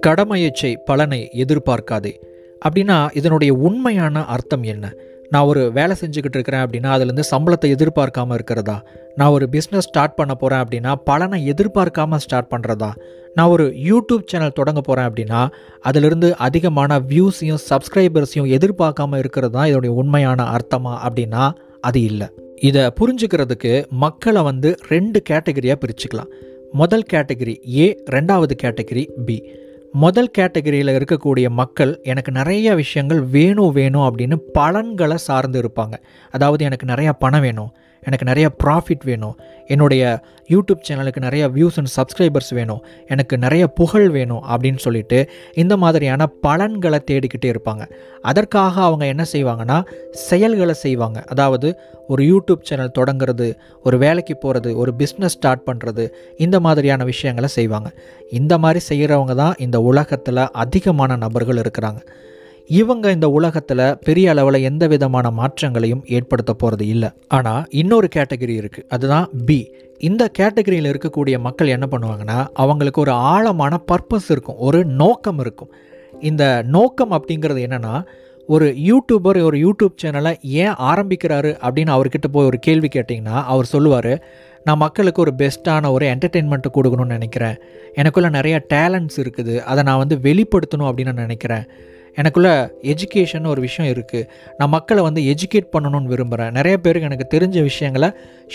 கடமையச்சை பலனை எதிர்பார்க்காதே. அப்படின்னா இதனுடைய உண்மையான அர்த்தம் என்ன? நான் ஒரு வேலை செஞ்சுக்கிட்டு இருக்கிறேன் அப்படின்னா அதுலேருந்து சம்பளத்தை எதிர்பார்க்காம இருக்கிறதா? நான் ஒரு பிஸ்னஸ் ஸ்டார்ட் பண்ண போகிறேன் அப்படின்னா பலனை எதிர்பார்க்காம ஸ்டார்ட் பண்ணுறதா நான் ஒரு யூடியூப் சேனல் தொடங்க போகிறேன் அப்படின்னா அதிலிருந்து அதிகமான வியூஸையும் சப்ஸ்கிரைபர்ஸையும் எதிர்பார்க்காம இருக்கிறது தான் இதனுடைய உண்மையான அர்த்தமா அப்படின்னா அது இல்லை. இதை புரிஞ்சுக்கிறதுக்கு மக்களை வந்து ரெண்டு கேட்டகரியாக பிரிச்சுக்கலாம். முதல் கேட்டகரி ஏ ரெண்டாவது கேட்டகரி பி. முதல் கேட்டகரியில் இருக்கக்கூடிய மக்கள் எனக்கு நிறைய விஷயங்கள் வேணும் வேணும் அப்படின்னு பலன்களை சார்ந்து இருப்பாங்க. அதாவது எனக்கு நிறையா பணம் வேணும் எனக்கு நிறைய ப்ராஃபிட் வேணும். என்னுடைய யூடியூப் சேனலுக்கு நிறைய வியூஸ் அண்ட் சப்ஸ்கிரைபர்ஸ் வேணும். எனக்கு நிறைய புகழ் வேணும் அப்படின்னு சொல்லிட்டு இந்த மாதிரியான பலன்களை தேடிக்கிட்டே இருப்பாங்க. அதற்காக அவங்க என்ன செய்வாங்கன்னா செயல்களை செய்வாங்க. அதாவது ஒரு யூடியூப் சேனல் தொடங்குறது ஒரு வேலைக்கு போகிறது ஒரு பிஸ்னஸ் ஸ்டார்ட் பண்ணுறது இந்த மாதிரியான விஷயங்களை செய்வாங்க. இந்த மாதிரி செய்கிறவங்க தான் இந்த உலகத்தில் அதிகமான நபர்கள் இருக்கிறாங்க. இவங்க இந்த உலகத்தில் பெரிய அளவில் எந்த விதமான மாற்றங்களையும் ஏற்படுத்த போகிறது இல்லை. ஆனால் இன்னொரு கேட்டகரி இருக்குது அதுதான் பி இந்த கேட்டகரியில் இருக்கக்கூடிய மக்கள் என்ன பண்ணுவாங்கன்னா அவங்களுக்கு ஒரு ஆழமான பர்பஸ் இருக்கும். ஒரு நோக்கம் இருக்கும். இந்த நோக்கம் அப்படிங்கிறது என்னென்னா ஒரு யூடியூபர் ஒரு யூடியூப் சேனலை ஏன் ஆரம்பிக்கிறாரு அப்படின்னு அவர்கிட்ட போய் ஒரு கேள்வி கேட்டிங்கன்னா அவர் சொல்லுவார் நான் மக்களுக்கு ஒரு பெஸ்ட்டான ஒரு என்டர்டெயின்மெண்ட்டு கொடுக்கணும்னு நினைக்கிறேன். எனக்குள்ளே நிறைய டேலண்ட்ஸ் இருக்குது. அதை நான் வந்து வெளிப்படுத்தணும் அப்படின்னு நான் நினைக்கிறேன். எனக்குள்ள எஜுகேஷன் ஒரு விஷயம் இருக்குது நான் மக்களை வந்து எஜுகேட் பண்ணணும்னு விரும்புகிறேன் நிறைய பேருக்கு எனக்கு தெரிஞ்ச விஷயங்களை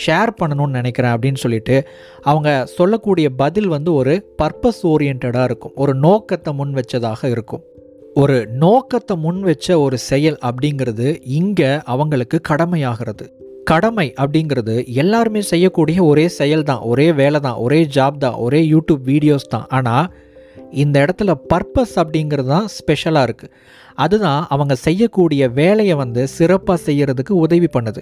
ஷேர் பண்ணணும்னு நினைக்கிறேன் அப்படின்னு சொல்லிட்டு அவங்க சொல்லக்கூடிய பதில் வந்து ஒரு பர்பஸ் ஓரியன்டாக இருக்கும். ஒரு நோக்கத்தை முன் வச்சதாக இருக்கும். ஒரு நோக்கத்தை முன் வச்ச ஒரு செயல் அப்படிங்கிறது இங்கே அவங்களுக்கு கடமையாகிறது. கடமை அப்படிங்கிறது எல்லாருமே செய்யக்கூடிய ஒரே செயல் தான் ஒரே வேலை தான் ஒரே ஜாப் தான் ஒரே யூடியூப் வீடியோஸ் தான். ஆனால் இந்த இடத்துல பர்பஸ் அப்படிங்கிறது தான் ஸ்பெஷலாக இருக்குது அதுதான் அவங்க செய்யக்கூடிய வேலையை வந்து சிறப்பாக செய்கிறதுக்கு உதவி பண்ணுது.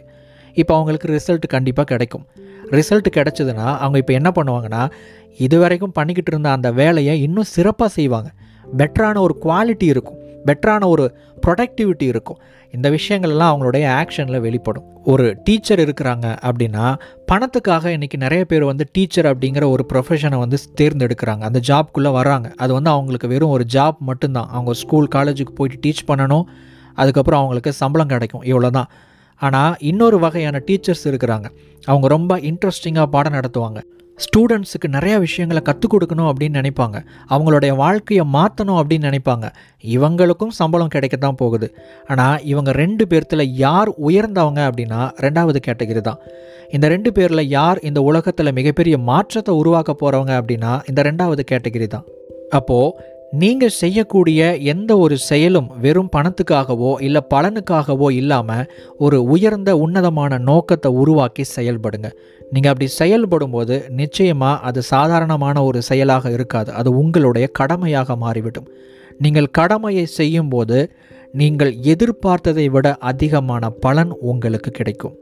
இப்போ அவங்களுக்கு ரிசல்ட் கண்டிப்பாக கிடைக்கும். ரிசல்ட் கிடைச்சதுன்னா அவங்க இப்போ என்ன பண்ணுவாங்கன்னா இது வரைக்கும் பண்ணிக்கிட்டு இருந்த அந்த வேலையை இன்னும் சிறப்பாக செய்வாங்க. பெட்டரான ஒரு குவாலிட்டி இருக்கும். பெட்டரான ஒரு ப்ரொடக்டிவிட்டி இருக்கும். இந்த விஷயங்கள்லாம் அவங்களுடைய ஆக்ஷனில் வெளிப்படும். ஒரு டீச்சர் இருக்கிறாங்க அப்படின்னா பணத்துக்காக இன்றைக்கி நிறைய பேர் வந்து டீச்சர் அப்படிங்கிற ஒரு ப்ரொஃபஷனை வந்து தேர்ந்தெடுக்கிறாங்க. அந்த ஜாப்குள்ளே வராங்க அது வந்து அவங்களுக்கு வெறும் ஒரு ஜாப் மட்டும்தான். அவங்க ஸ்கூல் காலேஜுக்கு போயிட்டு டீச் பண்ணணும். அதுக்கப்புறம் அவங்களுக்கு சம்பளம் கிடைக்கும். இவ்வளோ தான் ஆனால் இன்னொரு வகையான டீச்சர்ஸ் இருக்கிறாங்க. அவங்க ரொம்ப இன்ட்ரெஸ்டிங்காக பாடம் நடத்துவாங்க. ஸ்டூடெண்ட்ஸுக்கு நிறையா விஷயங்களை கற்றுக் கொடுக்கணும் அப்படின்னு நினைப்பாங்க. அவங்களுடைய வாழ்க்கையை மாற்றணும் அப்படின்னு நினைப்பாங்க. இவங்களுக்கும் சம்பளம் கிடைக்க தான் போகுது. ஆனால் இவங்க ரெண்டு பேர்த்தில் யார் உயர்ந்தவங்க அப்படின்னா ரெண்டாவது கேட்டகரி தான். இந்த ரெண்டு பேரில் யார் இந்த உலகத்தில் மிகப்பெரிய மாற்றத்தை உருவாக்க போகிறவங்க அப்படின்னா இந்த ரெண்டாவது கேட்டகரி தான். அப்போது நீங்கள் செய்யக்கூடிய எந்த ஒரு செயலும் வெறும் பணத்துக்காகவோ இல்லை பலனுக்காகவோ இல்லாமல் ஒரு உயர்ந்த உன்னதமான நோக்கத்தை உருவாக்கி செயல்படுங்க. நீங்கள் அப்படி செயல்படும் போது நிச்சயமாக அது சாதாரணமான ஒரு செயலாக இருக்காது. அது உங்களுடைய கடமையாக மாறிவிடும். நீங்கள் கடமையை செய்யும்போது நீங்கள் எதிர்பார்த்ததை விட அதிகமான பலன் உங்களுக்கு கிடைக்கும்.